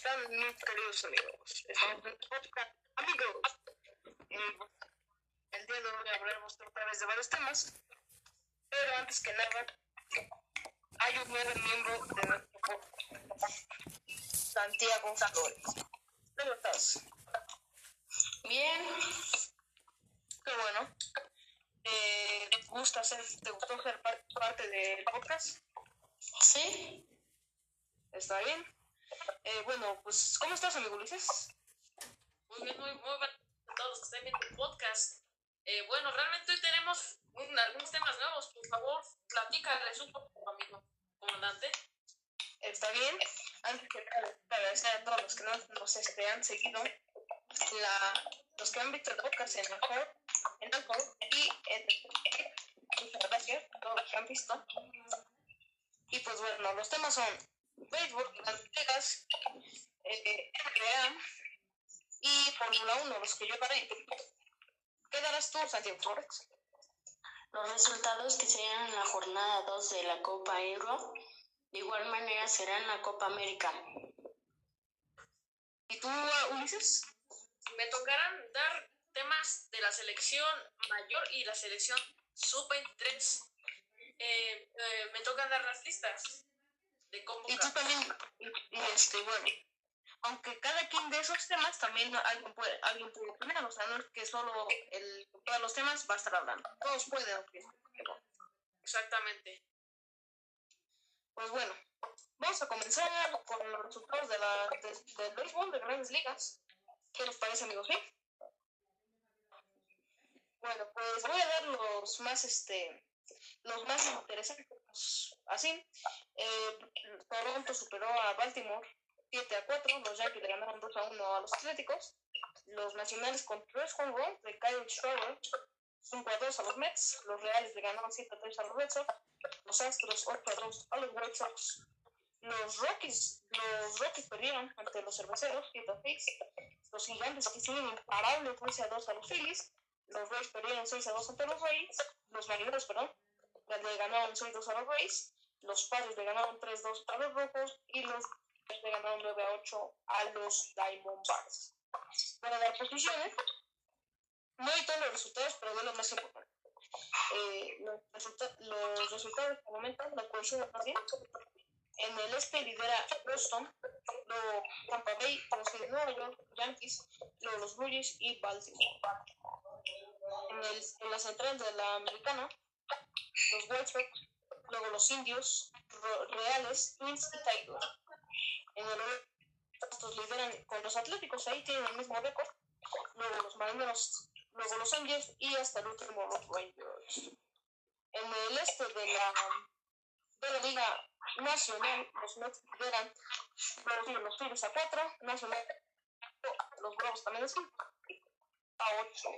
están mis queridos amigos? Estamos en el podcast Amigos. El día de hoy hablaremos otra vez de varios temas, pero antes que nada, hay un nuevo miembro de nuestro podcast, Santiago Flores. ¿Cómo estás? Bien, Qué bueno. Eh, ¿te, gusta ser, ¿Te gustó ser par- parte del podcast? sí, ¿Está bien? Eh, bueno, pues, ¿cómo estás, amigo Ulises? Muy bien, muy, muy bien a todos los que estén viendo el podcast. Eh, bueno, realmente hoy tenemos un- algunos temas nuevos. Por favor, platícales un poco, amigo comandante. ¿Está bien? Antes que nada, agradecer a todos los que nos, nos este, han seguido, la, los que han visto el podcast en Anchor, en Anchor y en Muchas gracias a todos los que han visto. Y pues bueno, los temas son béisbol, grandes ligas, eh, NBA y Fórmula 1, los que yo daré. ¿Qué darás tú, Santiago Flores? los resultados que serán en la jornada 2 de la Copa Euro, de igual manera será en la Copa América. ¿Y tú, Ulises? Me tocarán dar temas de la selección mayor y la selección sub-23. Eh, eh, me tocan dar las listas de Y tú también, y, este, bueno, aunque cada quien de esos temas también alguien puede, alguien puede opinar, o sea, no es que solo el todos los temas va a estar hablando, todos pueden opinar. Exactamente. Pues bueno, vamos a comenzar con los resultados de la, de- del béisbol de grandes ligas. ¿Qué les parece, amigos? ¿Sí? Bueno, pues voy a dar los más, este, los más interesantes, así. Eh, Toronto superó a Baltimore 7 a 4, los Yankees le ganaron 2 a 1 a los Atléticos, los Nacionales con 3 home runs de Kyle Schwarber 5 a 2 a los Mets, los Reales le ganaron 7 a 3 a los Red Sox, los Astros 8 a 2 a los White Sox, los Rockies, los Rockies perdieron ante los Cerveceros 7 a 6, los Gigantes que siguen imparables 13 a 2 a los Phillies, los Rays perdieron 6 a 2 ante los Rays, los Marineros, perdón, le ganaron 6 a 2 a los Rays, los Padres le ganaron 3 a 2 a los Rojos y los Dodgers le ganaron 9 a 8 a los Diamondbacks. Para dar posiciones, no hay todos los resultados, pero de los más importantes. Eh, los, resulta- los resultados que momentan la cohesión bien. En el este lidera Boston, luego Tampa Bay, los de Nueva York, Yankees, luego los Blue y Baltimore. En, el, en la central de la americana, los Sox, luego los Indios, Reales, Twins y Tigers. En el estos lideran con los Atléticos, ahí tienen el mismo récord. Luego los Marineros, luego los Angels y hasta el último los Rangers. En el este de la, de la Liga Nacional, los Mets lideran, los Tigres a 4, Nacional, los Bravos también a 5, a 8.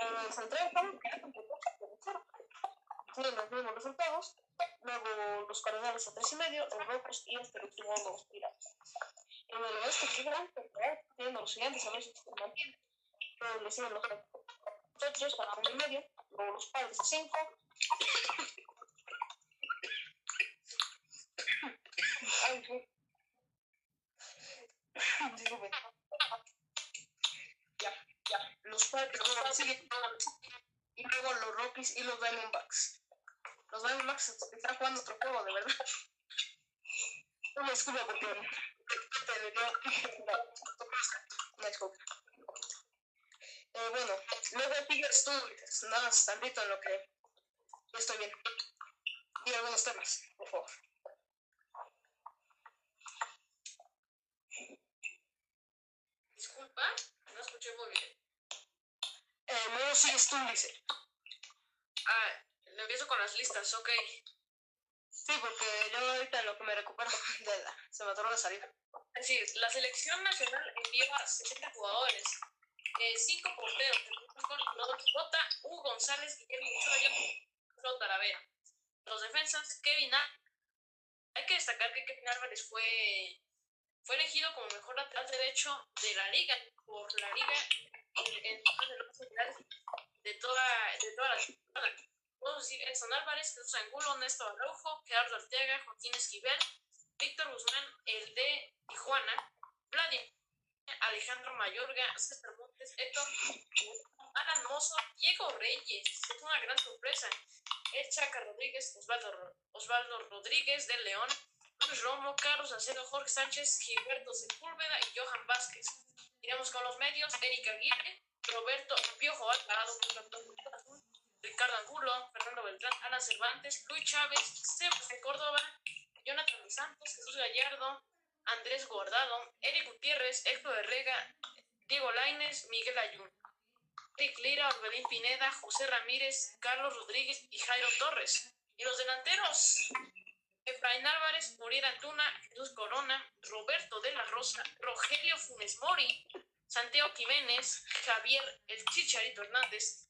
En el central estamos tienen los mismos resultados, luego los Cardenales a 3 y medio, los Rojos y hasta el último los Piratas. En el oeste quedan teniendo los gigantes a veces mantienen, luego le siguen los Dodgers a 1 y medio, luego los Padres a 5, Ay, sí. Disculpen. Ya, ya. Los Padres luego siguen y luego los Rockies y los Diamondbacks. Los Diamondbacks están jugando otro juego, de verdad. No me disculpa porque una disculpa. Eh, bueno, luego sigues tú, nada más tantito en lo que yo estoy bien. Y algunos temas, por favor. Disculpa, no escuché muy bien. Eh, luego sigues tú, Lice. Ah, le empiezo con las listas, ok. Sí, porque yo ahorita en lo que me recupero de la, se me atoró de salir. Es decir, la selección nacional envió a 60 jugadores, 5 porteros, empezamos con Rodolfo Bota, Hugo González, Guillermo Ochoa Talavera. Los defensas, Kevin Á- Hay que destacar que Kevin Álvarez fue, fue elegido como mejor lateral derecho de la liga, por la liga en, en de los finales de toda, de toda la temporada. Decir Edson Álvarez, Jesús Angulo, Néstor Araujo, Gerardo Arteaga, Joaquín Esquivel, Víctor Guzmán, el de Tijuana, Vladimir, Alejandro Mayorga, César Montes, Héctor, Alan Mozo, Diego Reyes, es una gran sorpresa. El Chaca Rodríguez, Osvaldo, Rodríguez de León, Luis Romo, Carlos Acedo, Jorge Sánchez, Gilberto Sepúlveda y Johan Vázquez. Iremos con los medios, Erika Aguirre, Roberto Piojo Alvarado, Ricardo Angulo, Fernando Beltrán, Ana Cervantes, Luis Chávez, Sebastián Córdoba, Jonathan Santos, Jesús Gallardo, Andrés Guardado, Eric Gutiérrez, Héctor Herrega, Diego Laines, Miguel Ayun, Eric Lira, Orbelín Pineda, José Ramírez, Carlos Rodríguez y Jairo Torres. Y los delanteros, Efraín Álvarez, Muriel Antuna, Jesús Corona, Roberto de la Rosa, Rogelio Funes Mori, Santiago Jiménez, Javier El Chicharito Hernández,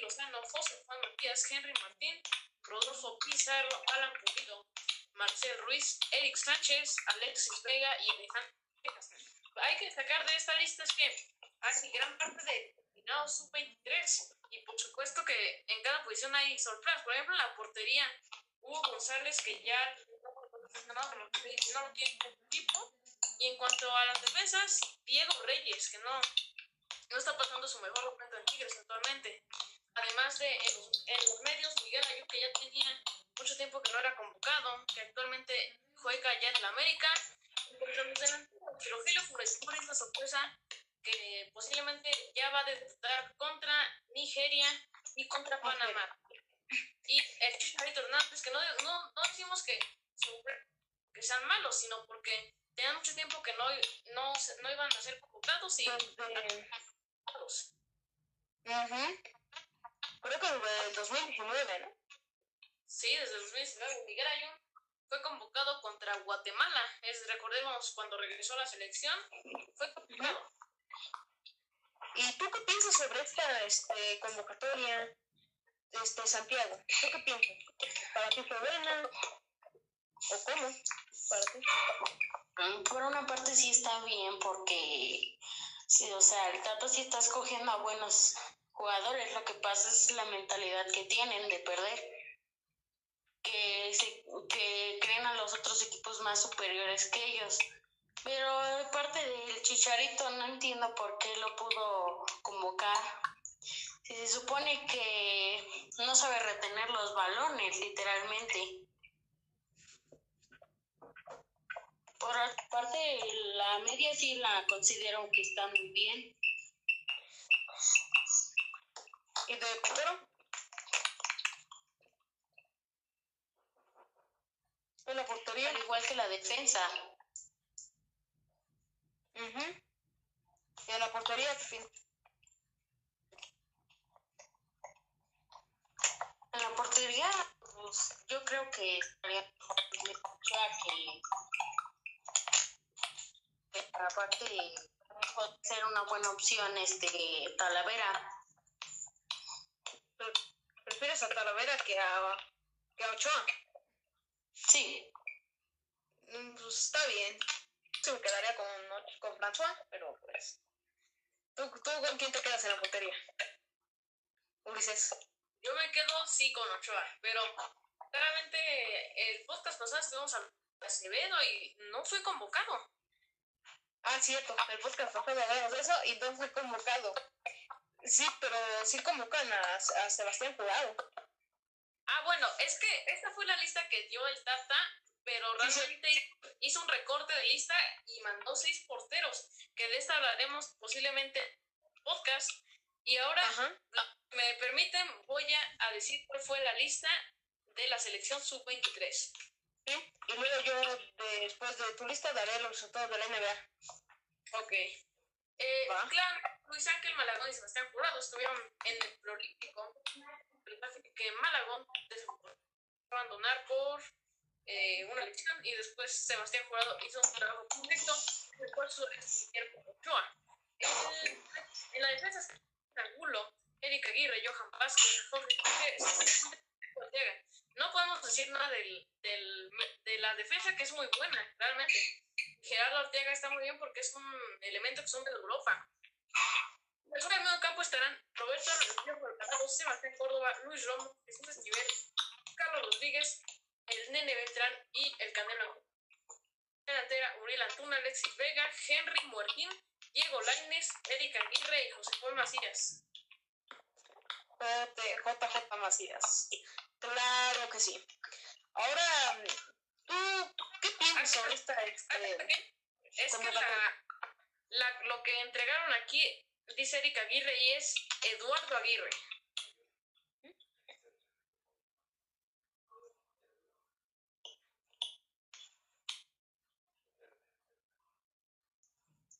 Lozano, José Juan Matías, Henry Martín, Rodolfo Pizarro, Alan Pulido, Marcel Ruiz, Eric Sánchez, Alexis Vega y Alejandro Hay que destacar de esta lista es que hay gran parte de combinado sub-23 y por supuesto que en cada posición hay sorpresas. Por ejemplo, en la portería, Hugo González que ya no, lo tiene tipo. Y en cuanto a las defensas, Diego Reyes, que no, no está pasando su mejor momento en Tigres actualmente. Además de en los, medios, Miguel Ayú, que ya tenía mucho tiempo que no era convocado, que actualmente juega ya en la América. Contra los delanteros, es la sorpresa que posiblemente ya va a debutar contra Nigeria y contra Panamá. Y el Chicharito Hernández, que no, no, no decimos que, que sean malos, sino porque tenían mucho tiempo que no, no, no iban a ser convocados y... Pues, Creo que desde el 2019, ¿no? Sí, desde el 2019. Miguel Ayun fue convocado contra Guatemala. Es, recordemos, cuando regresó a la selección, fue convocado. ¿Y tú qué piensas sobre esta este, convocatoria, este, Santiago? ¿Tú qué piensas? ¿Para ti fue buena? ¿O cómo? ¿Para ti? Mm, por una parte sí está bien porque, sí, o sea, el Tato sí está escogiendo a buenos jugadores. Lo que pasa es la mentalidad que tienen de perder. Que, se, que creen a los otros equipos más superiores que ellos. Pero parte del Chicharito no entiendo por qué lo pudo convocar. Se supone que no sabe retener los balones, literalmente. Por parte, la media sí la considero que está muy bien. ¿Y de portero? ¿En la portería? Al igual que la defensa. mhm ¿Y en la portería? En la portería, pues, yo creo que estaría que aparte puede ser una buena opción este Talavera ¿Prefieres a Talavera que a, que a Ochoa? Sí. Mm, pues está bien. Se me quedaría con, con François, pero pues. ¿Tú, ¿Tú con quién te quedas en la portería? Ulises. Yo me quedo sí con Ochoa, pero claramente el podcast pasado estuvimos a Acevedo y no fue convocado. Ah, cierto, el podcast pasado hablamos de eso y no fue convocado. Sí, pero sí convocan a, a Sebastián Jurado. Ah, bueno, es que esta fue la lista que dio el Tata, pero realmente hizo un recorte de lista y mandó seis porteros, que de esta hablaremos posiblemente en podcast. Y ahora, me permiten, voy a, decir cuál fue la lista de la selección sub-23. Sí, y luego yo, después de tu lista, daré los resultados de la NBA. Ok. Eh, claro, Luis Ángel Malagón y Sebastián Jurado estuvieron en el Prolímpico, que Malagón abandonar por eh, una elección y después Sebastián Jurado hizo un trabajo correcto después su Ochoa. En la defensa Angulo, Erika Aguirre, Johan Vázquez, Jorge No podemos decir nada del, del, de la defensa que es muy buena, realmente. Gerardo Ortega está muy bien porque es un elemento que son de Europa. En el medio campo estarán Roberto Rodríguez, Sebastián Córdoba, Luis Romo, Jesús Esquivel, Carlos Rodríguez, el Nene Beltrán y el Canelo. delantera Uriel Antuna, Alexis Vega, Henry Muertín, Diego Laines, Eric Aguirre y José Juan Macías. JJ Macías. Claro que sí. Ahora, ¿tú qué piensas sobre esta... Este, es que la, la, lo que entregaron aquí dice Eric Aguirre y es Eduardo Aguirre.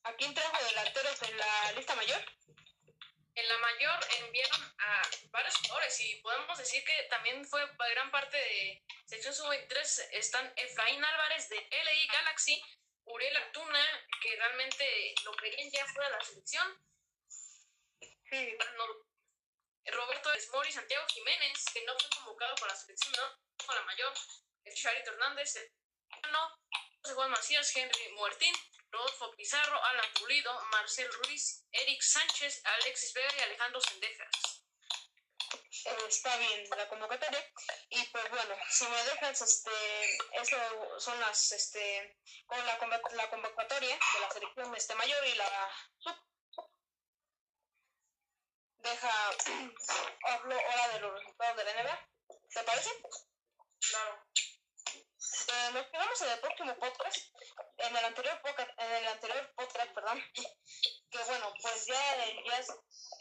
¿A quién trajo delanteros en la lista mayor? En la mayor enviaron a varios jugadores y podemos decir que también fue gran parte de sección sub-23 están Efraín Álvarez de LI Galaxy, Uriel Altuna, que realmente lo querían ya fuera de la selección. Roberto Esmori, Santiago Jiménez, que no fue convocado para la selección, no, con la mayor. Charito Hernández, no, José Juan Macías, Henry Muertín, Rodolfo Pizarro, Alan Pulido, Marcel Ruiz, Eric Sánchez, Alexis Vega y Alejandro Sendejas. Eh, está bien la convocatoria y pues bueno si me dejas este eso son las este con la, la convocatoria de la selección este mayor y la deja hablo ahora de los resultados de la NBA ¿te parece? claro eh, nos quedamos en el próximo podcast en el anterior podcast en el anterior podcast perdón que bueno pues ya ya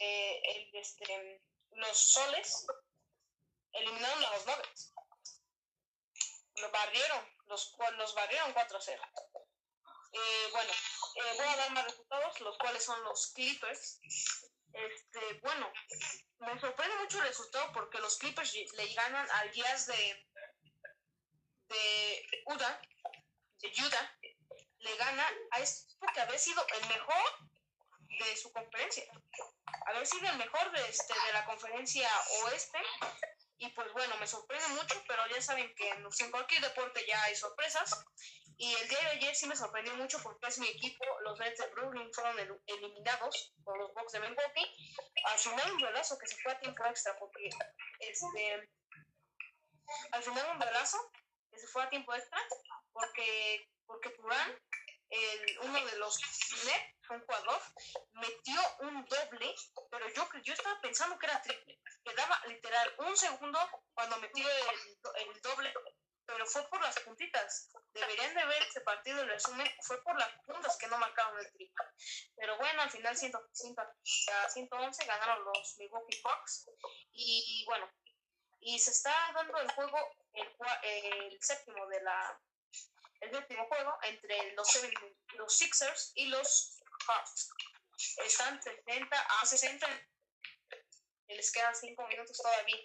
eh, el este los soles eliminaron a los Nuggets. Los barrieron, los, los barrieron 4-0. Eh, bueno, voy a dar más resultados, los cuales son los Clippers. Este, bueno, me sorprende mucho el resultado porque los Clippers le ganan al Jazz de, de Utah, de Utah, le gana a este porque había sido el mejor de su conferencia. Haber sido el mejor de, este, de la conferencia oeste. Y pues bueno, me sorprende mucho, pero ya saben que en cualquier deporte ya hay sorpresas. Y el día de ayer sí me sorprendió mucho porque es mi equipo, los Nets de Brooklyn fueron eliminados por los Bucks de Milwaukee. Al final un duelazo que se fue a tiempo extra porque este al final un duelazo se fue a tiempo extra porque porque Turán el, uno de los Nets, un jugador, metió un doble, pero yo, yo estaba pensando que era triple. Quedaba literal un segundo cuando metió el, el doble, pero fue por las puntitas. Deberían de ver ese partido, el resumen, fue por las puntas que no marcaron el triple. Pero bueno, al final 100, 111 ganaron los Milwaukee Bucks. Y, bueno, y se está dando el juego el, el séptimo de la el último juego entre los, los Sixers y los Hawks. Están 60 a 60 y les quedan 5 minutos todavía.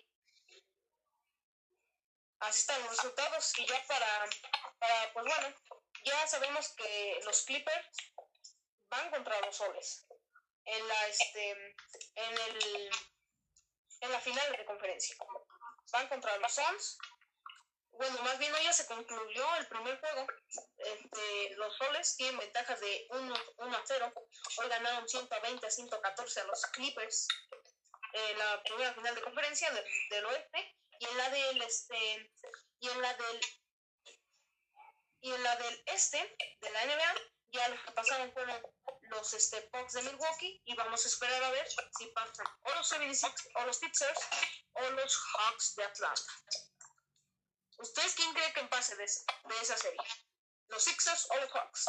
Así están los resultados y ya para, para, pues bueno, ya sabemos que los Clippers van contra los Soles en la este en el en la final de conferencia. Van contra los Suns bueno, más bien hoy ya se concluyó el primer juego. Este, los soles tienen ventajas de 1, 1 a 0. Hoy ganaron 120 a 114 a los Clippers en la primera final de conferencia del, oeste. Y en la del este y en la del y en la del este de la NBA ya los que pasaron fueron los este, Bucks de Milwaukee y vamos a esperar a ver si pasan o los 76 o los Sixers o los Hawks de Atlanta. ¿Ustedes quién cree que pase de, de esa serie? ¿Los Sixers o los Hawks?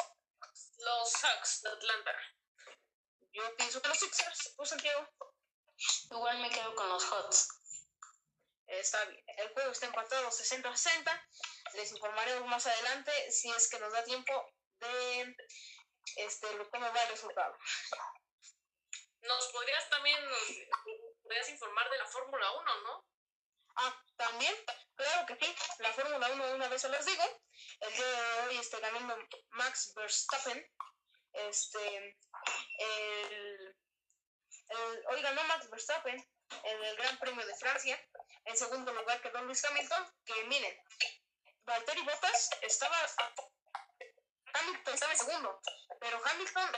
Los Hawks de Atlanta. Yo pienso que los Sixers. ¿Tú, Santiago? Igual me quedo con los Hawks. Está bien. El juego está empatado 60 a 60. Les informaremos más adelante si es que nos da tiempo de este, cómo va el resultado. Nos podrías también nos podrías informar de la Fórmula 1, ¿no? Ah, también, claro que sí, la Fórmula 1 de una vez se los digo. El día de hoy está ganando Max Verstappen. Este, el, hoy ganó Max Verstappen en el Gran Premio de Francia. En segundo lugar quedó Luis Hamilton, que miren, Valtteri Bottas estaba, Hamilton estaba en segundo, pero Hamilton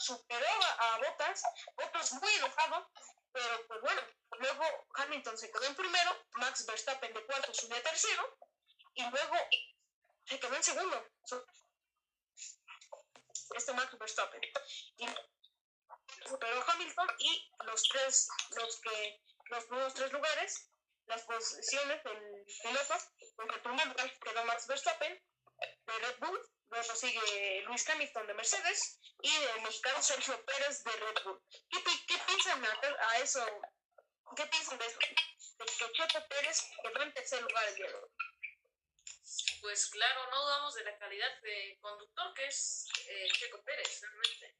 superó a Bottas, Bottas muy enojado, pero pues bueno, luego Hamilton se quedó en primero, Max Verstappen de cuarto subió a tercero, y luego se quedó en segundo. este Max Verstappen. Y superó Hamilton y los tres, los que, los primeros tres lugares, las posiciones del piloto, pues el primer lugar quedó Max Verstappen de Red Bull, luego sigue Luis Hamilton de Mercedes y el mexicano Sergio Pérez de Red Bull. ¿Qué, pi- qué piensan a, a eso? ¿Qué piensan de eso? De que Checo Pérez quedó en tercer lugar el día de hoy. Pues claro, no dudamos de la calidad de conductor que es eh, Checo Pérez, realmente.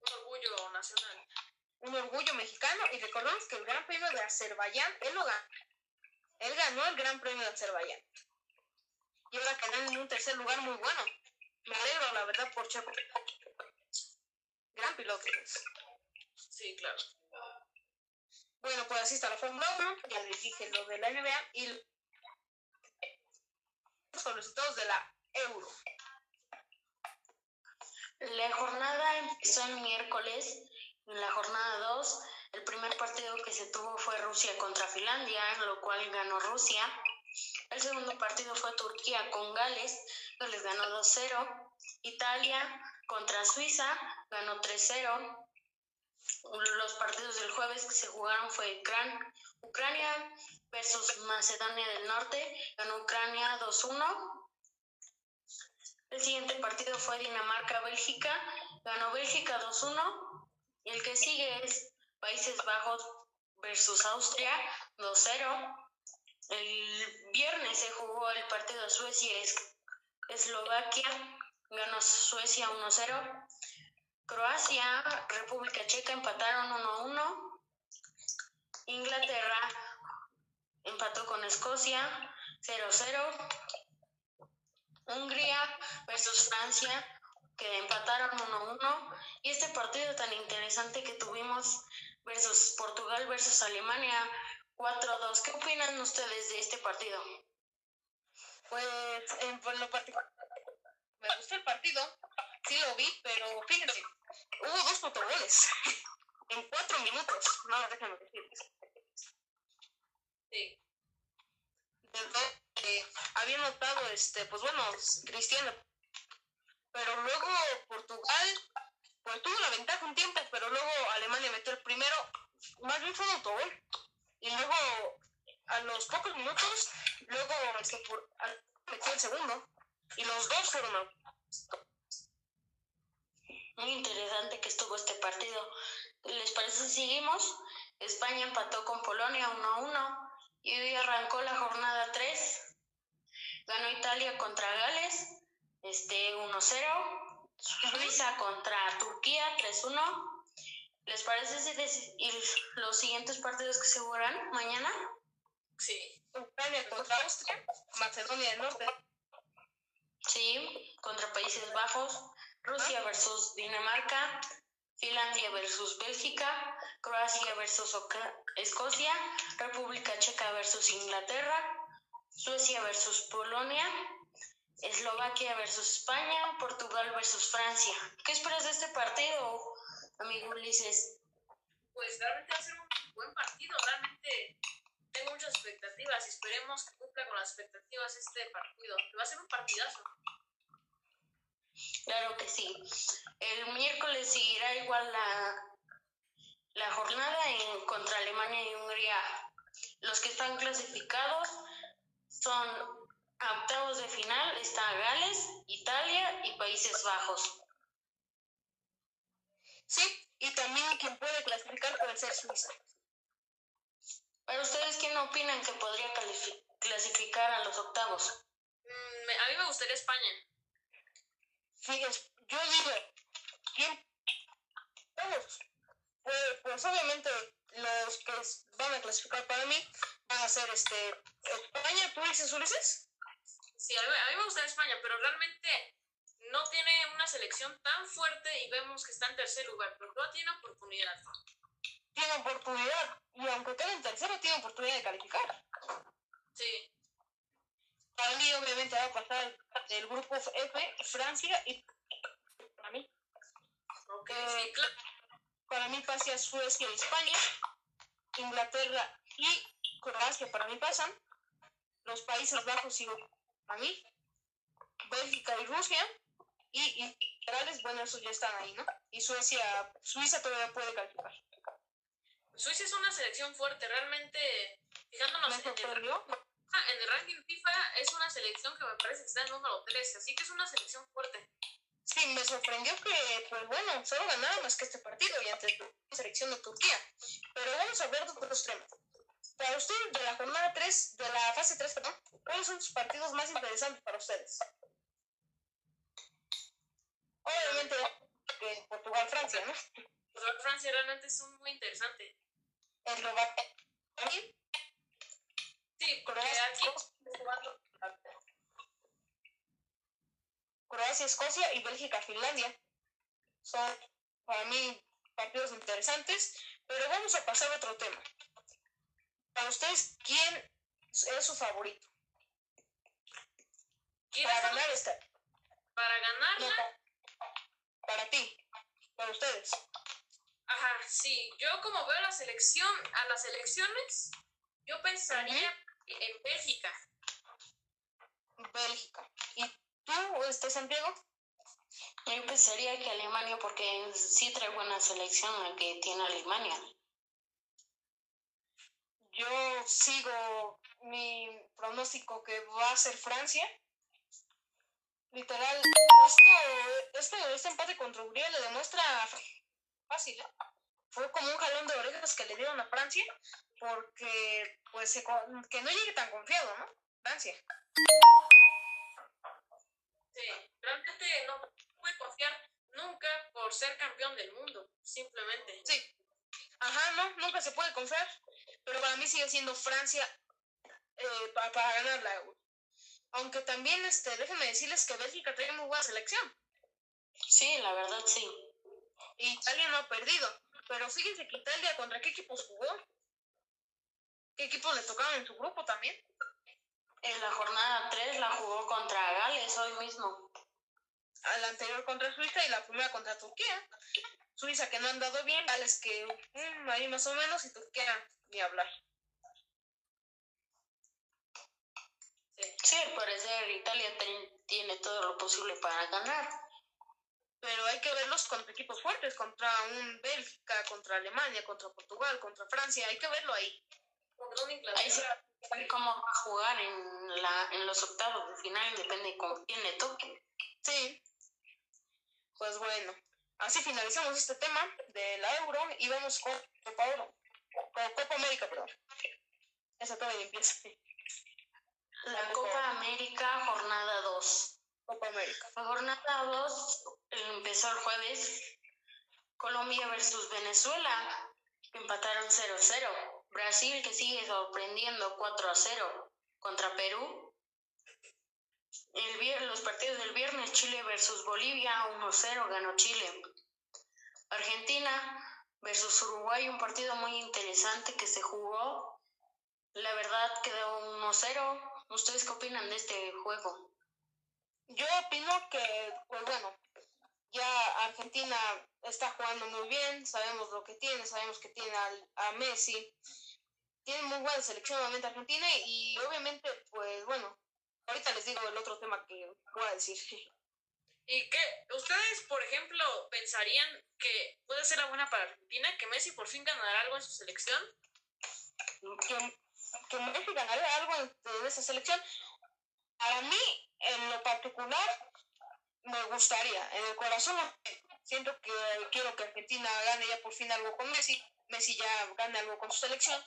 Un orgullo nacional. un orgullo mexicano y recordemos que el Gran Premio de Azerbaiyán, él lo ganó. Él ganó el Gran Premio de Azerbaiyán. Y ahora quedó en un tercer lugar muy bueno. Me alegro, la verdad, por Checo. Gran piloto. Sí, claro. Bueno, pues así está la Fórmula 1. Ya les dije lo de la NBA y los resultados de la Euro. La jornada empezó el miércoles. En la jornada 2, el primer partido que se tuvo fue Rusia contra Finlandia, en lo cual ganó Rusia. El segundo partido fue Turquía con Gales, Gales ganó 2-0. Italia contra Suiza ganó 3-0. Los partidos del jueves que se jugaron fue Ucran- Ucrania versus Macedonia del Norte, ganó Ucrania 2-1. El siguiente partido fue Dinamarca-Bélgica, ganó Bélgica 2-1. Y el que sigue es Países Bajos versus Austria 2-0. El viernes se jugó el partido Suecia-Eslovaquia, ganó Suecia 1-0. Croacia, República Checa empataron 1-1. Inglaterra empató con Escocia 0-0. Hungría versus Francia, que empataron 1-1. Y este partido tan interesante que tuvimos versus Portugal versus Alemania 4-2. ¿Qué opinan ustedes de este partido? Pues en por lo particular, me gustó el partido, sí lo vi, pero fíjense, hubo dos autogoles en cuatro minutos. No, déjenme decirles. Sí. Que había notado, este, pues bueno, Cristiano. Pero luego Portugal, pues tuvo la ventaja un tiempo, pero luego Alemania metió el primero, más bien fue un autogol. Y luego, a los pocos minutos, luego al- metió el segundo. Y los dos fueron out. Muy interesante que estuvo este partido. ¿Les parece si seguimos? España empató con Polonia 1-1 y hoy arrancó la jornada 3. Ganó Italia contra Gales, este 1-0. Suiza contra Turquía 3-1. ¿Les parece si los siguientes partidos que se jugarán mañana? Sí. Ucrania contra Austria, Macedonia del Norte, Sí, contra Países Bajos, Rusia versus Dinamarca, Finlandia versus Bélgica, Croacia versus Oca- Escocia, República Checa versus Inglaterra, Suecia versus Polonia, Eslovaquia versus España, Portugal versus Francia. ¿Qué esperas de este partido, amigo Ulises? Pues realmente va a ser un buen partido. Realmente tengo muchas expectativas y esperemos que cumpla con las expectativas este partido. que Va a ser un partidazo. Claro que sí. El miércoles seguirá igual la, la jornada en, contra Alemania y Hungría. Los que están clasificados son a octavos de final, está Gales, Italia y Países Bajos. Sí, y también quien puede clasificar puede ser Suiza. Para ustedes, ¿quién opinan que podría clasificar a los octavos? Mm, a mí me gustaría España. Fíjense, yo digo, ¿quién? Todos. Pues, pues obviamente los que van a clasificar para mí van a ser este España, ¿tú dices Ulises? Sí, a mí, a mí me gustaría España, pero realmente no tiene una selección tan fuerte y vemos que está en tercer lugar, pero no tiene oportunidad. Tiene oportunidad, y aunque quede en tercero, tiene oportunidad de calificar. Sí, Para mí obviamente va a pasar del grupo F, Francia, y para mí, ok, Eh, sí, claro. para mí pasa Suecia y España, Inglaterra y Croacia para mí pasan, los Países Bajos y para mí, Bélgica y Rusia, y, y bueno, esos ya están ahí, ¿no? Y Suecia, Suiza todavía puede calificar. Suiza es una selección fuerte, realmente, fijándonos ¿Me en el? Ah, en el ranking FIFA, es una selección que me parece que está en número 13, así que es una selección fuerte. Sí, me sorprendió que, pues bueno, solo ganaba más que este partido y ante la selección de Turquía. Pero vamos a hablar de otros temas. Para usted, de la jornada 3, de la fase 3, perdón, ¿cuáles son sus partidos más interesantes para ustedes? Obviamente, Portugal-Francia, ¿no? Portugal-Francia realmente es un muy interesante. Eslovaquia. Sí, porque Croacia, aquí Croacia, Escocia y Bélgica, Finlandia. Son para mí partidos interesantes, pero vamos a pasar a otro tema. Para ustedes, ¿quién es su favorito? ¿Quién Para ganar esta. para ganarla? Pa- para ti, para ustedes. Ajá, sí. Yo como veo la selección, a las elecciones, yo pensaría en Bélgica. Bélgica. ¿Y tú, este Santiago? Yo pensaría que Alemania, porque sí trae buena selección la que tiene Alemania. Yo sigo mi pronóstico que va a ser Francia. Literal, esto, este, este empate contra Hungría le demuestra fácil. ¿eh? Fue como un jalón de orejas que le dieron a Francia porque, pues, se que no llegue tan confiado, ¿no? Francia. Sí, realmente no puede confiar nunca por ser campeón del mundo, simplemente. Sí. Ajá, no, nunca se puede confiar. Pero para mí sigue siendo Francia eh, pa- para ganar la Euro. Aunque también, este, déjenme decirles que Bélgica trae muy buena selección. Sí, la verdad sí. Italia no ha perdido. Pero fíjense que Italia contra qué equipos jugó. ¿Qué equipos le tocaban en su grupo también? En la jornada 3 la jugó contra Gales hoy mismo. A la anterior contra Suiza y la primera contra Turquía. Suiza que no han dado bien, Gales que mm, ahí más o menos y Turquía ni hablar. Sí. Al parecer Italia ten- tiene todo lo posible para ganar. Pero hay que verlos contra equipos fuertes, contra un Bélgica, contra Alemania, contra Portugal, contra Francia, hay que verlo ahí. Ahí se cómo va a jugar en, la, en los octavos de final, depende con quién le toque. Sí. Pues bueno, así finalizamos este tema de la Euro y vamos con Copa Oro. Con Copa América, perdón. Esa todavía empieza. La Copa América, jornada 2. Copa América. La jornada 2 empezó el jueves. Colombia versus Venezuela. Empataron 0-0. Brasil que sigue sorprendiendo 4-0 contra Perú. El los partidos del viernes, Chile versus Bolivia, 1-0 ganó Chile. Argentina versus Uruguay, un partido muy interesante que se jugó. La verdad quedó 1-0. ¿Ustedes qué opinan de este juego? Yo opino que, pues bueno, ya Argentina está jugando muy bien, sabemos lo que tiene, sabemos que tiene al- a Messi, tiene muy buena selección obviamente Argentina y obviamente, pues bueno, ahorita les digo el otro tema que voy a decir. ¿Y qué? ¿Ustedes, por ejemplo, pensarían que puede ser la buena para Argentina? ¿Que Messi por fin ganará algo en su selección? Que Messi ganaría algo en, en esa selección. Para mí, en lo particular, me gustaría. En el corazón, siento que quiero que Argentina gane ya por fin algo con Messi. Messi ya gane algo con su selección.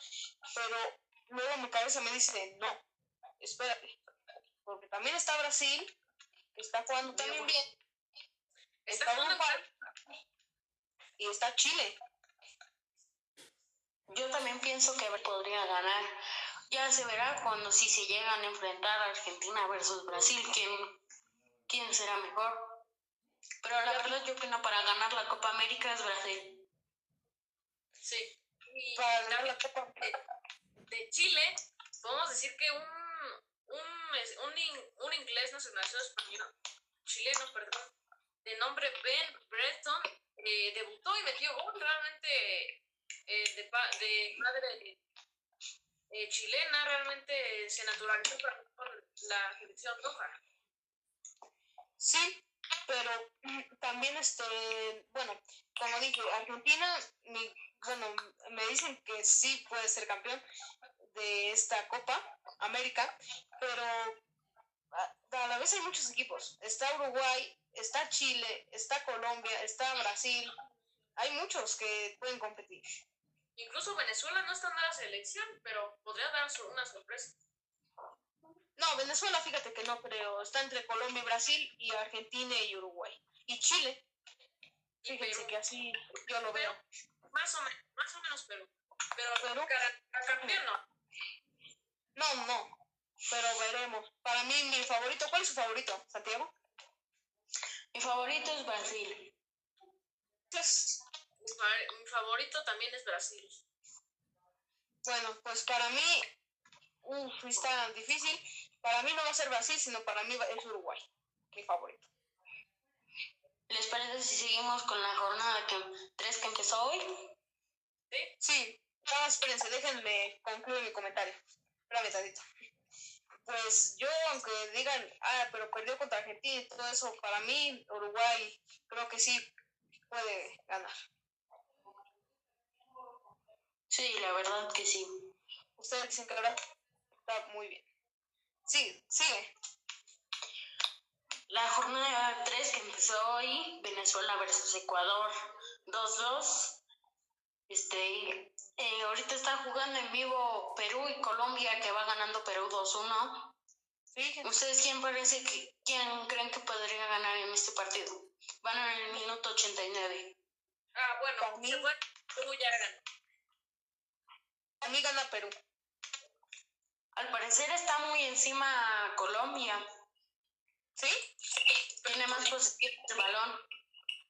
Pero luego mi cabeza me dice, no, espérate. Porque también está Brasil, que está jugando también bien. Está Uruguay y está Chile. Yo también pienso que podría ganar. Ya se verá cuando si se llegan a enfrentar a Argentina versus Brasil quién, quién será mejor. Pero la verdad yo opino para ganar la Copa América es Brasil. Sí. Y Para ganar la Copa de Chile, podemos decir que un, un, un, in- un inglés nacionalizado español, chileno, perdón, de nombre Ben Breton, eh, debutó y metió gol realmente eh, de, pa- de madre eh, chilena, realmente se naturalizó para la selección roja. Sí, pero también, este, bueno, como dije, Argentina, mi, bueno, me dicen que sí puede ser campeón de esta Copa América, pero a, a la vez hay muchos equipos. Está Uruguay, está Chile, está Colombia, está Brasil. Hay muchos que pueden competir. Incluso Venezuela no está en la selección, pero podría dar una sorpresa. No, Venezuela, fíjate que no creo. Está entre Colombia y Brasil y Argentina y Uruguay. Y Chile. Y Fíjense Perú, que así yo lo veo. más o menos, más o menos Perú. Pero Perú. campeón no. No, no. Pero veremos. Para mí, mi favorito, ¿cuál es su favorito, Santiago? Mi favorito es Brasil. Pues, Mi, fa- mi favorito también es Brasil. bueno, pues para mí, uff, está difícil. Para mí no va a ser Brasil, sino para mí es Uruguay. Mi favorito. ¿Les parece si seguimos con la jornada que, 3 que empezó hoy? ¿Sí? Sí, más espérense, déjenme concluir mi comentario. Espérame tantito. Pues yo, aunque digan, ah, pero perdió contra Argentina y todo eso, para mí, Uruguay creo que sí puede ganar. Sí, la verdad que sí. Ustedes dicen que ahora está muy bien. Sí, sigue. La jornada 3 que empezó hoy, Venezuela versus Ecuador 2-2. Este, eh, ahorita está jugando en vivo Perú y Colombia, que va ganando Perú 2-1. Fíjense. ¿Ustedes quién parece que, quién creen que podría ganar en este partido? Van en el minuto 89. Ah, bueno. Perú ya ganó. A mí gana Perú. Al parecer está muy encima Colombia. ¿Sí? Tiene más posesión del balón.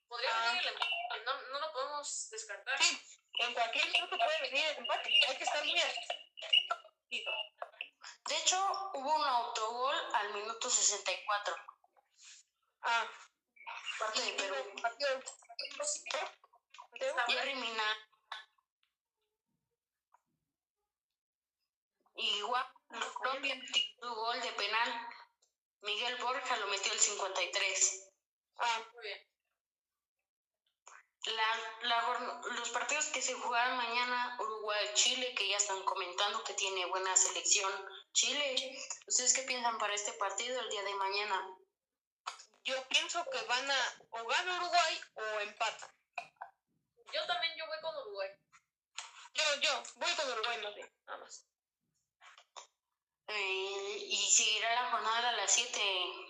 Podría Ah. venir el empate, no, no lo podemos descartar. Sí. En cualquier minuto puede venir el empate. Hay que estar atentos. De hecho, hubo un autogol al minuto 64. Ah, Parte de Perú. partido. Jerry Mina. Igual, Colombia metió su gol de penal. Miguel Borja lo metió el 53. Ah, Muy bien. La, la los partidos que se jugarán mañana, Uruguay-Chile, que ya están comentando que tiene buena selección. Chile, ¿ustedes qué piensan para este partido el día de mañana? yo pienso que van a o gana Uruguay o empatan. Yo también yo voy con Uruguay. Yo, yo, voy con Uruguay más bien, nada más. Eh, y seguirá la jornada a las 7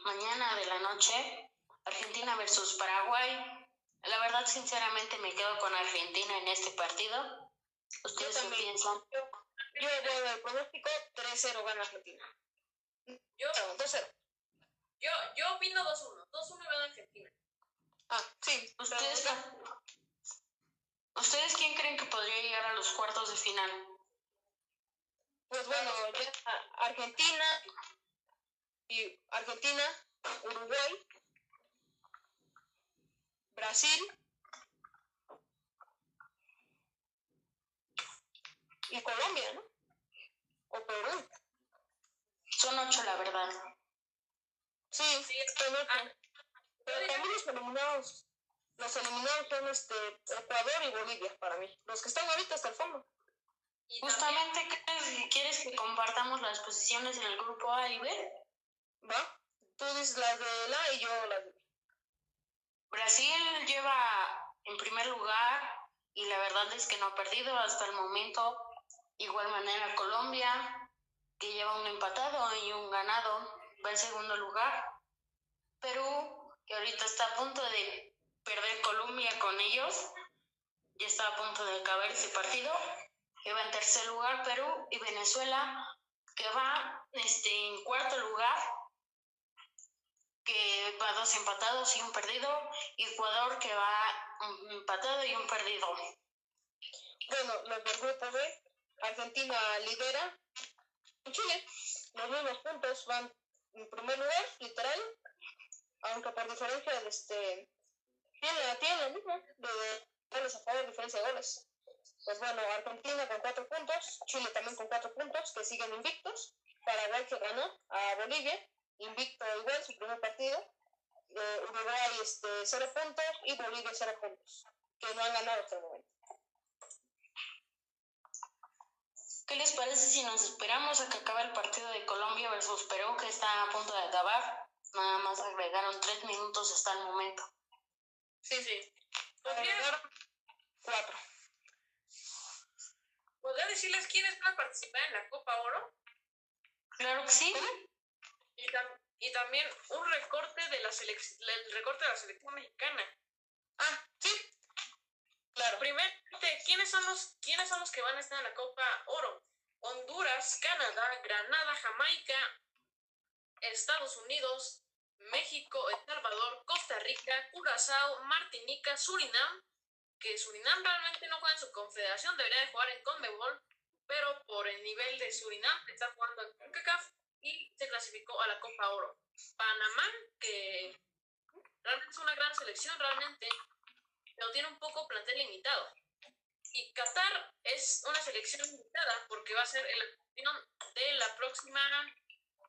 mañana de la noche. Argentina versus Paraguay. La verdad, sinceramente, me quedo con Argentina en este partido. ¿Ustedes qué también. piensan? Yo voy a dar el pronóstico 3-0 gana Argentina. Yo, 2-0. yo, yo opino 2-1. 2-1 gana Argentina. Ah, sí. ¿Ustedes, ¿Ustedes quién creen que podría llegar a los cuartos de final? Pues bueno, ya Argentina y Argentina, Uruguay, Brasil y Colombia, ¿no? O Perú. Son ocho, la verdad. Sí, Sí, son ocho. ah, Pero también los eliminados, los eliminados son este Ecuador y Bolivia para mí. Los que están ahorita hasta el fondo. Y también, Justamente, ¿qué- ¿quieres que compartamos las posiciones en el grupo A y B? ¿Va? Tú dices las de la y yo las de B. Brasil lleva en primer lugar y la verdad es que no ha perdido hasta el momento. Igual manera Colombia, que lleva un empatado y un ganado, va en segundo lugar. Perú, que ahorita está a punto de perder Colombia con ellos, ya está a punto de acabar ese partido, que va en tercer lugar Perú y Venezuela, que va este, en cuarto lugar que va dos empatados y un perdido, y Ecuador que va empatado y un perdido. Bueno, los del grupo B, Argentina lidera. Chile, los mismos puntos van en primer lugar, literal, aunque por diferencia de este. Tienen la, tienen la misma, de goles a diferencia de goles. Pues bueno, Argentina con cuatro puntos, Chile también con cuatro puntos, que siguen invictos. Paraguay que ganó a Bolivia, invicto igual su primer partido. eh, Uruguay este, 0 puntos y Bolivia 0 puntos, que no han ganado hasta el momento. ¿Qué les parece si nos esperamos a que acabe el partido de Colombia versus Perú, que está a punto de acabar? Nada más agregaron tres minutos hasta el momento. Sí, sí. ¿Podría, ¿Podría, cuatro. ¿Podría decirles quiénes van a participar en la Copa Oro? Claro que sí. Y, tam- y también un recorte de la selec- el recorte de la selección mexicana. Ah, sí. Claro. Primeramente, ¿quiénes son los quiénes son los que van a estar en la Copa Oro? Honduras, Canadá, Granada, Jamaica, Estados Unidos, México, El Salvador, Costa Rica, Curazao, Martinica, Surinam, que Surinam realmente no juega en su confederación, debería de jugar en CONMEBOL, pero por el nivel de Surinam está jugando en CONCACAF y se clasificó a la Copa Oro. Panamá, que realmente es una gran selección, realmente, pero tiene un poco plantel limitado. Y Qatar es una selección limitada porque va a ser el anfitrión de la próxima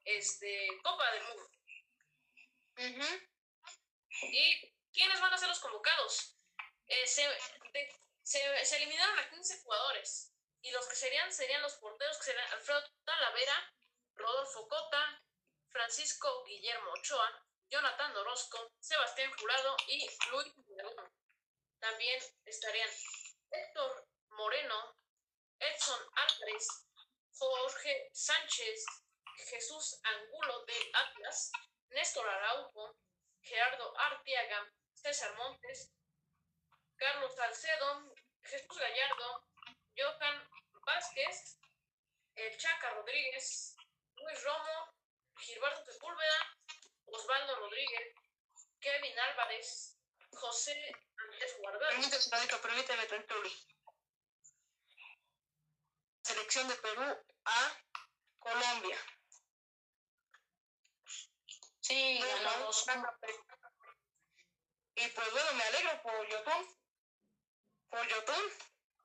este, Copa del Mundo. Ujú. ¿Y quiénes van a ser los convocados? Eh, se, se, eliminaron a 15 jugadores y los que serían serían los porteros que serían Alfredo Talavera, Rodolfo Cota, Francisco Guillermo Ochoa, Jonathan Orozco, Sebastián Jurado y Luis Villalón. También estarían Héctor Moreno, Edson Álvarez, Jorge Sánchez, Jesús Angulo de Atlas, Néstor Araujo, Gerardo Arteaga, César Montes, Carlos Salcedo, Jesús Gallardo, Johan Vázquez, El Chaca Rodríguez, Luis Romo, Gilberto Sepúlveda, Osvaldo Rodríguez, Kevin Álvarez, José Andrés Guardado. Permíteme, permíteme. Selección de Perú a Colombia. Sí. Y pues bueno, me alegro por Yotun. Por Yotun.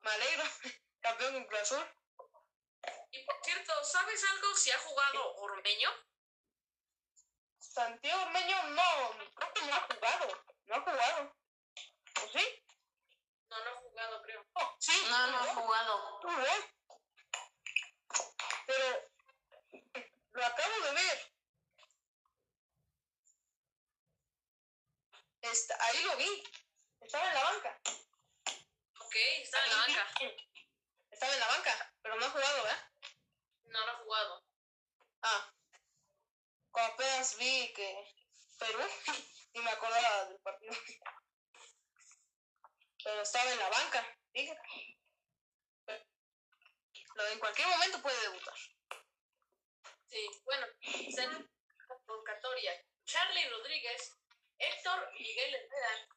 Me alegro. Campeón con Cruz Azul. Y por cierto, ¿sabes algo si ha jugado Ormeño? Santiago Ormeño no, creo que no ha jugado. No ha jugado. ¿O sí? No, no ha jugado, creo. No, sí. No, no ha jugado. jugó. Pero lo acabo de ver. Está, ahí lo vi. Estaba en la banca. Ok, está en la banca. Estaba en la banca, pero no ha jugado, ¿verdad? No, no ha jugado. Ah. Como apenas vi que Perú y me acordaba del partido. Pero estaba en la banca, fíjate. Lo en cualquier momento puede debutar. Sí, bueno, la convocatoria. Charlie Rodríguez, Héctor Miguel Herrera,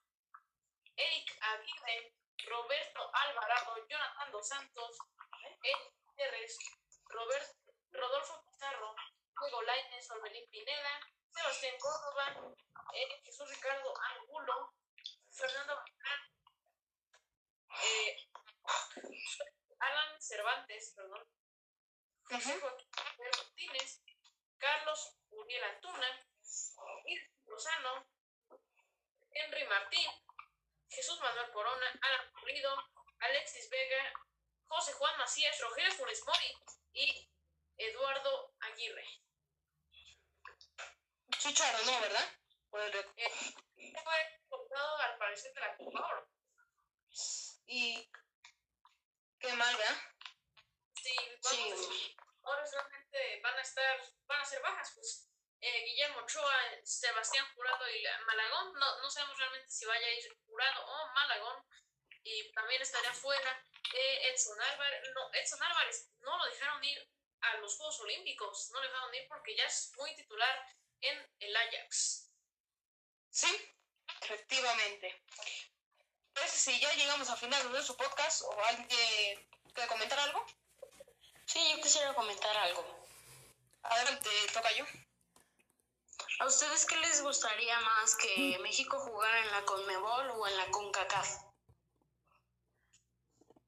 Eric Aguirre, Roberto Alvarado, Jonathan Dos Santos, Eric Gutiérrez, Robert, Rodolfo Pizarro, Diego Lainez, Orbelín Pineda, Sebastián Córdoba, Eric Jesús Ricardo Angulo, Fernando Beltrán, eh, Alan Cervantes, perdón, Joaquín Martínez, Carlos Uriel Antuna, Irving Lozano, Henry Martín, Jesús Manuel Corona, Alan Pulido, Alexis Vega, José Juan Macías, Rogelio Funes Mori y Eduardo Aguirre. Chicharo, no, ¿verdad? Por el Este fue convocado al parecer de la Copa Oro. Y qué mal, ¿verdad? Sí, Sí. vamos, ahora realmente van a estar, van a ser bajas, pues eh, Guillermo Ochoa, Sebastián Jurado y la- Malagón, no, no sabemos realmente si vaya a ir Jurado o Malagón, y también estaría fuera eh, Edson Álvarez, no, Edson Álvarez no lo dejaron ir a los Juegos Olímpicos, no lo dejaron ir porque ya es muy titular en el Ajax. Sí, efectivamente. Parece si ya llegamos al final de nuestro podcast o alguien quiere comentar algo. Sí, yo quisiera comentar algo. Adelante, toca yo. ¿A ustedes qué les gustaría más que México jugara en la CONMEBOL o en la CONCACAF?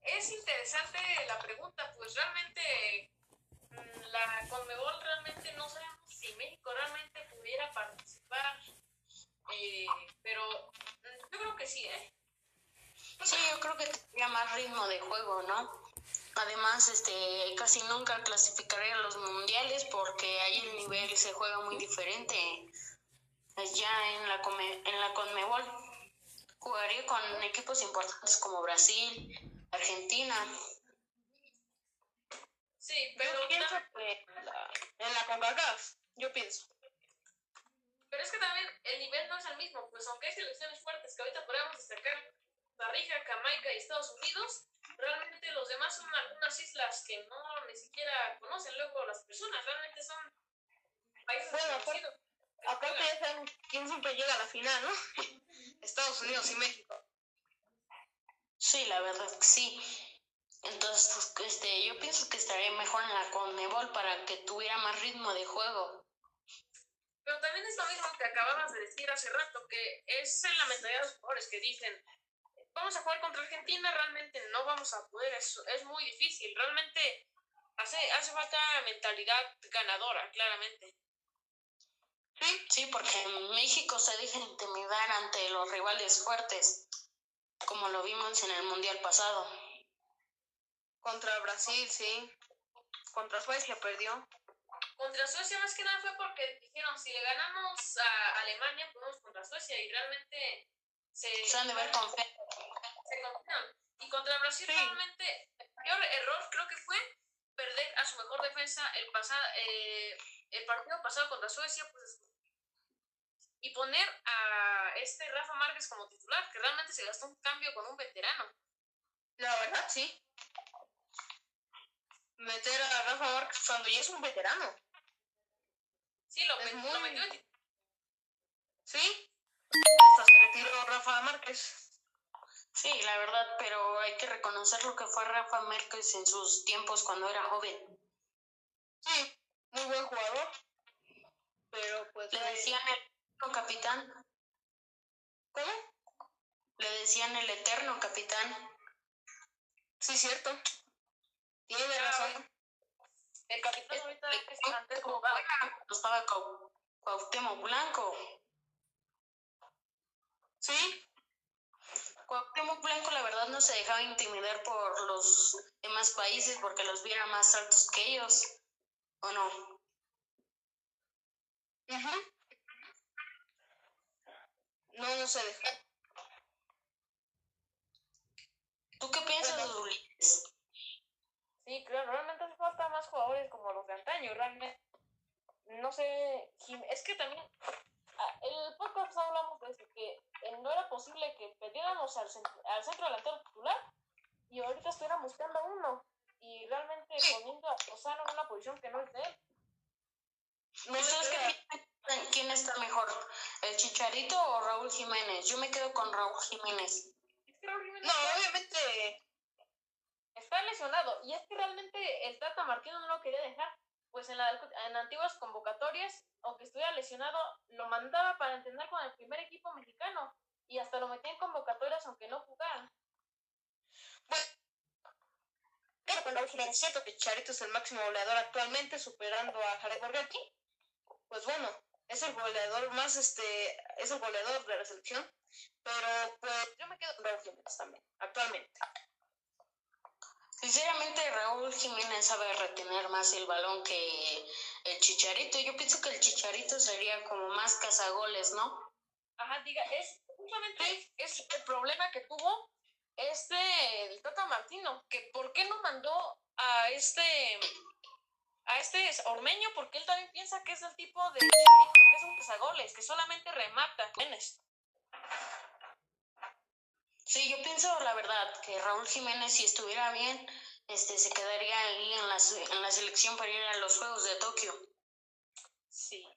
Es interesante la pregunta, pues realmente mm, la Conmebol realmente no sabemos si México realmente pudiera participar eh, sí, ¿eh? Sí, yo creo que tendría más ritmo de juego, ¿no? Además, este, casi nunca clasificaría a los mundiales porque ahí el nivel se juega muy diferente. Ya en la, en la Conmebol jugaría con equipos importantes como Brasil, Argentina. Sí, pero Yo pienso que en la, CONCACAF, yo pienso. Pero es que también el nivel no es el mismo, pues aunque hay selecciones fuertes que ahorita podríamos destacar Costa Rica, Jamaica y Estados Unidos, realmente los demás son algunas islas que no ni siquiera conocen luego las personas, realmente son países Bueno. Aparte ya saben quién siempre llega a la final, ¿no? Estados Unidos y México. Sí, la verdad que sí. Entonces, este, yo pienso que estaría mejor en la Conmebol para que tuviera más ritmo de juego. Pero también es lo mismo que acababas de decir hace rato, que es en la mentalidad de los jugadores que dicen, vamos a jugar contra Argentina, realmente no vamos a poder, es, es muy difícil, realmente hace, hace falta mentalidad ganadora, claramente. Sí, sí, porque México se deja intimidar ante los rivales fuertes, como lo vimos en el Mundial pasado. Contra Brasil, sí. Contra Suecia perdió. Contra Suecia más que nada fue porque dijeron, si le ganamos a Alemania, podemos contra Suecia y realmente se... Se han de ver con fe. se confiaron. Y contra Brasil Sí. realmente el mayor error creo que fue perder a su mejor defensa el pasado eh, el partido pasado contra Suecia pues y poner a este Rafa Márquez como titular que realmente se gastó un cambio con un veterano La verdad, sí. Meter a Rafa Márquez cuando ya es un veterano. sí lo, Es muy- lo metió. ¿Sí? Hasta se retiró Rafa Márquez. Sí, la verdad, pero hay que reconocer lo que fue Rafa Márquez en sus tiempos cuando era joven. Sí, muy buen jugador. Pero pues. Le fue- decían el capitán. ¿Cómo? Le decían el eterno capitán. Sí, cierto. Tiene Ah, razón. el capitán ahorita es antes Como estaba Cuauhtémoc Blanco. Sí, Cuauhtémoc Blanco la verdad no se dejaba intimidar por los demás países porque los viera más altos que ellos. ¿O no? Ujú. No, no se deja. ¿Tú qué piensas. Ulises? Sí, claro, realmente hace falta más jugadores como los de antaño, realmente. No sé, es que también, ah, el podcast hablamos de eso, que eh, no era posible que perdiéramos al, cent- al centro delantero titular y ahorita estuviéramos buscando uno y realmente poniendo a Lozano en una posición que no es de él. No ¿Ustedes qué piensan? ¿Quién está mejor? ¿El Chicharito o Raúl Jiménez? Yo me quedo con Raúl Jiménez. Es que Raúl Jiménez No, está- obviamente. está lesionado y es que realmente el Tata Martino no lo quería dejar, pues en, la, en antiguas convocatorias, aunque estuviera lesionado, lo mandaba para entrenar con el primer equipo mexicano y hasta lo metía en convocatorias aunque no jugara. Pero con Raúl Jiménez, cierto que Charito es el máximo goleador actualmente, superando a Jared Borghetti. Pues bueno, es el goleador más, este, es el goleador de la selección. Pero pues yo me quedo con Raúl Jiménez también, actualmente. Sinceramente, Raúl Jiménez sabe retener más el balón que el Chicharito. Yo pienso que el Chicharito sería como más cazagoles, ¿no? Ajá, diga, es justamente es el problema que tuvo este el Tata Martino, que por qué no mandó a este a este Ormeño, porque él también piensa que es el tipo de que es un cazagoles, que solamente remata. Jiménez. Sí, yo pienso la verdad que Raúl Jiménez, si estuviera bien, este, se quedaría ahí en la, en la selección para ir a los Juegos de Tokio. Sí,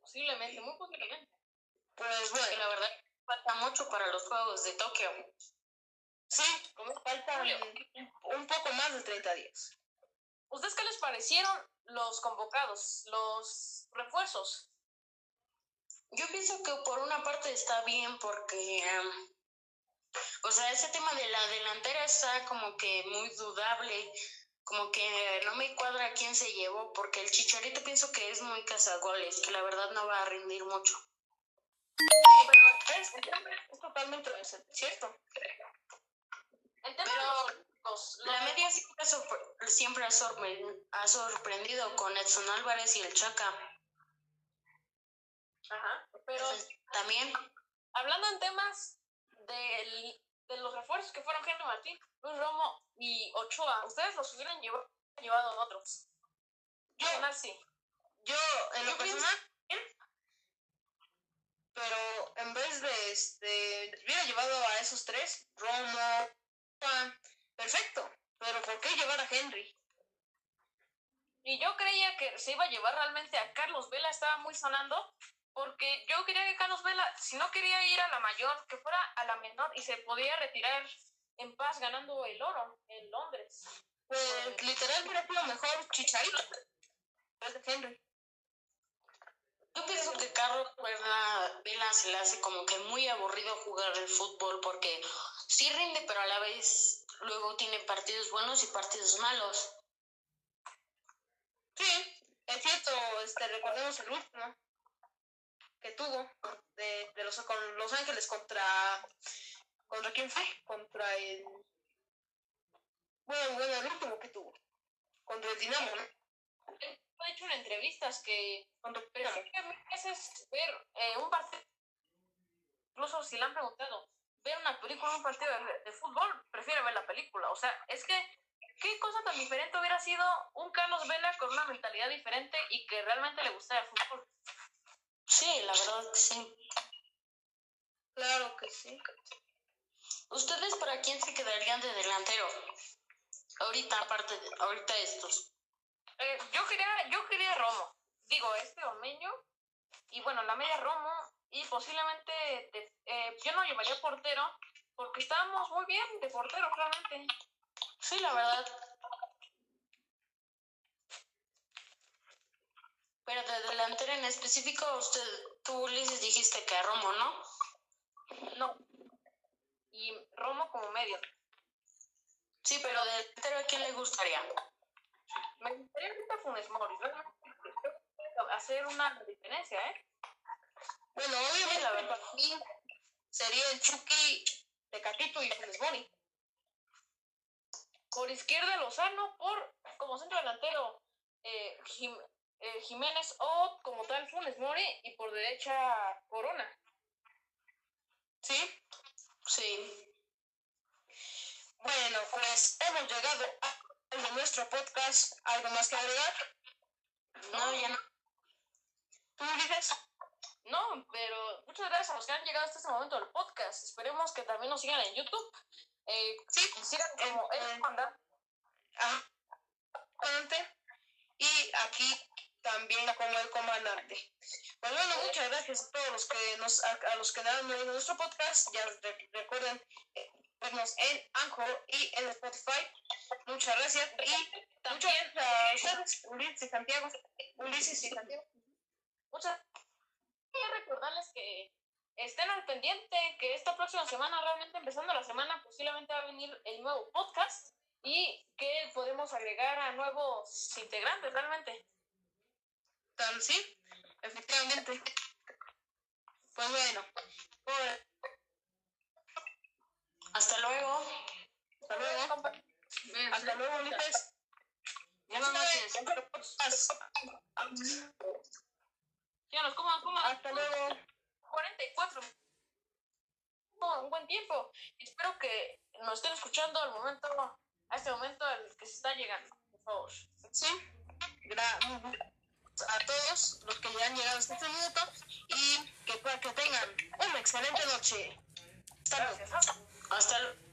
posiblemente, muy posiblemente. Pues bueno, la verdad falta mucho para los Juegos de Tokio. Sí, faltan Julio. un poco más de 30 días. ¿Ustedes qué les parecieron los convocados, los refuerzos? Yo pienso que por una parte está bien porque, o sea, ese tema de la delantera está como que muy dudable, como que no me cuadra quién se llevó, porque el Chicharito pienso que es muy cazagoles, que la verdad no va a rendir mucho. pero es, es totalmente cierto. El tema Pero de los, los- La media siempre, ha siempre ha, sorpre- ha sorprendido con Edson Álvarez y el Chaca. Ajá. Pero También, hablando en temas del, de los refuerzos que fueron Henry Martín, Luis Romo y Ochoa, ¿ustedes los hubieran llevado, llevado otros? Yo, Yo- sí. Yo, en lo personal, pero en vez de este, hubiera llevado a esos tres, Romo, Perfecto, pero ¿por qué llevar a Henry? Y yo creía que se iba a llevar realmente a Carlos Vela, estaba muy sonando, porque yo quería que Carlos Vela, si no quería ir a la mayor, que fuera a la menor y se podía retirar en paz ganando el oro en Londres. Pues literal hubiera sido mejor Chicharito, de Henry. yo pienso que Carlos Vela, Vela se le hace como que muy aburrido jugar el fútbol porque sí rinde, pero a la vez luego tiene partidos buenos y partidos malos. Sí, es cierto, este, recordemos el último que tuvo de, de los, con Los Ángeles contra... ¿Contra quién fue? Contra el... Bueno, bueno, el último que tuvo. Contra el Dinamo, ¿no? Él ha dicho en entrevistas que Contra el Pero Dinamo. sí que a veces ver eh, un partido, incluso si le han preguntado, ver una película o un partido de, de fútbol, prefiere ver la película. O sea, es que, ¿qué cosa tan diferente hubiera sido un Carlos Vela con una mentalidad diferente y que realmente le gustara el fútbol? Sí, la verdad que sí. Claro que sí. ¿Ustedes para quién se quedarían de delantero? Ahorita, aparte de, ahorita estos. Eh, yo quería, yo quería Romo, digo, este Ormeño, y bueno, la media Romo, y posiblemente, de- eh, yo no llevaría portero, porque estábamos muy bien de porteros realmente. Sí, la verdad. Pero de delantero en específico, usted, tú Ulises dijiste que a Romo, ¿no? No. Y Romo como medio. Sí, pero de delantero a quién le gustaría. Me gustaría ahorita Funes Mori, realmente creo que puede hacer una diferencia, ¿eh? Bueno, obviamente la verdad. para mí sería el Chucky, Tecatito y Funes Mori. Por izquierda Lozano, por como centro delantero eh, Jim- eh, Jiménez o como tal Funes Mori y por derecha Corona. ¿Sí? Sí. Bueno, pues hemos llegado a de nuestro podcast. ¿Algo más que agregar? No, ya no. ¿Tú dices? No, pero muchas gracias a los que han llegado hasta este momento del podcast. Esperemos que también nos sigan en YouTube. Eh, Sí. sigan como Eh, el. Panda. Y aquí también como el comandante. Pues bueno, muchas gracias a todos los que nos, a, a los que han oído nuestro podcast. Ya re- recuerden eh, vernos en Anchor y en Spotify. Muchas gracias. Y muchas También gracias a ustedes, Ulises y Santiago. Ulises y Santiago. muchas Quería recordarles que estén al pendiente, que esta próxima semana, realmente empezando la semana, posiblemente va a venir el nuevo podcast y que podemos agregar a nuevos integrantes realmente. Tan sí, efectivamente. Pues bueno, pues, Hasta luego. hasta luego. Hasta luego, Ulises. Buenas noches. Ya nos coman, coman. Hasta luego. 44. No, un buen tiempo. Espero que nos estén escuchando al momento, a este momento al que se está llegando, por favor. Sí, gra- a todos los que ya han llegado hasta este minuto y que, que tengan una excelente noche. Hasta luego. Gracias. Hasta luego.